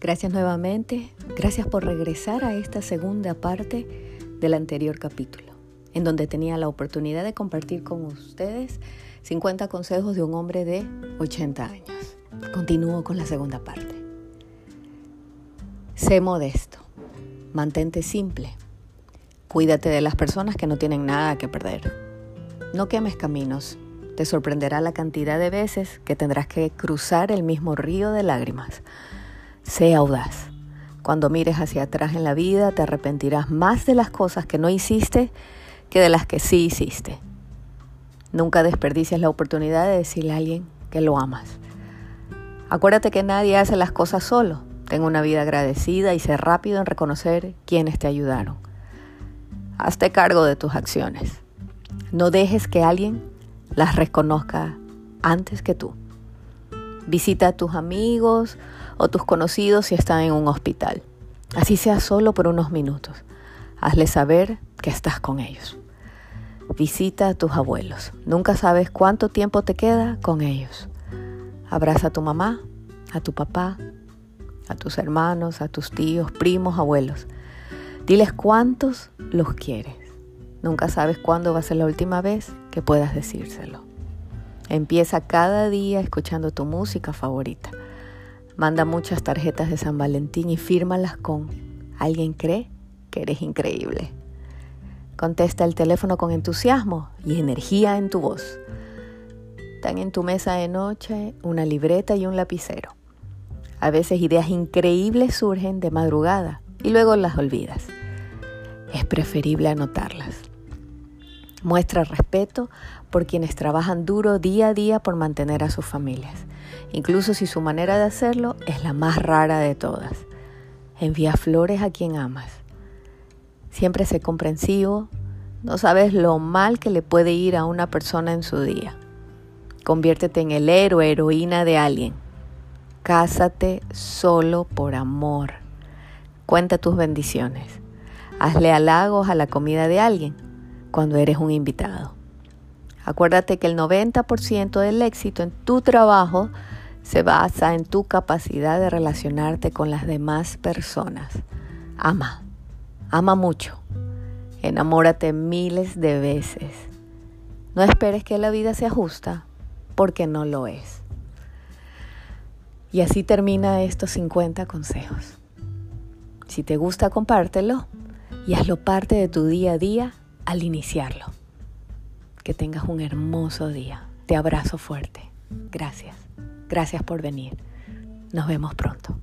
Gracias nuevamente, gracias por regresar a esta segunda parte del anterior capítulo, en donde tenía la oportunidad de compartir con ustedes 50 consejos de un hombre de 80 años. Continúo con la segunda parte. Sé modesto, mantente simple, cuídate de las personas que no tienen nada que perder. No quemes caminos, te sorprenderá la cantidad de veces que tendrás que cruzar el mismo río de lágrimas Sé audaz. Cuando mires hacia atrás en la vida te arrepentirás más de las cosas que no hiciste que de las que sí hiciste. Nunca desperdicies la oportunidad de decirle a alguien que lo amas. Acuérdate que nadie hace las cosas solo. Ten una vida agradecida y sé rápido en reconocer quienes te ayudaron. Hazte cargo de tus acciones. No dejes que alguien las reconozca antes que tú. Visita a tus amigos o tus conocidos si están en un hospital. Así sea solo por unos minutos. Hazles saber que estás con ellos. Visita a tus abuelos. Nunca sabes cuánto tiempo te queda con ellos. Abraza a tu mamá, a tu papá, a tus hermanos, a tus tíos, primos, abuelos. Diles cuántos los quieres. Nunca sabes cuándo va a ser la última vez que puedas decírselo. Empieza cada día escuchando tu música favorita. Manda muchas tarjetas de San Valentín y fírmalas con ¿Alguien cree que eres increíble? Contesta el teléfono con entusiasmo y energía en tu voz. Tan en tu mesa de noche una libreta y un lapicero. A veces ideas increíbles surgen de madrugada y luego las olvidas. Es preferible anotarlas. Muestra respeto por quienes trabajan duro día a día por mantener a sus familias, incluso si su manera de hacerlo es la más rara de todas. Envía flores a quien amas. Siempre sé comprensivo, no sabes lo mal que le puede ir a una persona en su día. Conviértete en el héroe, heroína de alguien. Cásate solo por amor. Cuenta tus bendiciones. Hazle halagos a la comida de alguien cuando eres un invitado. Acuérdate que el 90% del éxito en tu trabajo se basa en tu capacidad de relacionarte con las demás personas. Ama, ama mucho. Enamórate miles de veces. No esperes que la vida sea justa, porque no lo es. Y así termina estos 50 consejos. Si te gusta, compártelo y hazlo parte de tu día a día al iniciarlo. Que tengas un hermoso día. Te abrazo fuerte. Gracias. Gracias por venir. Nos vemos pronto.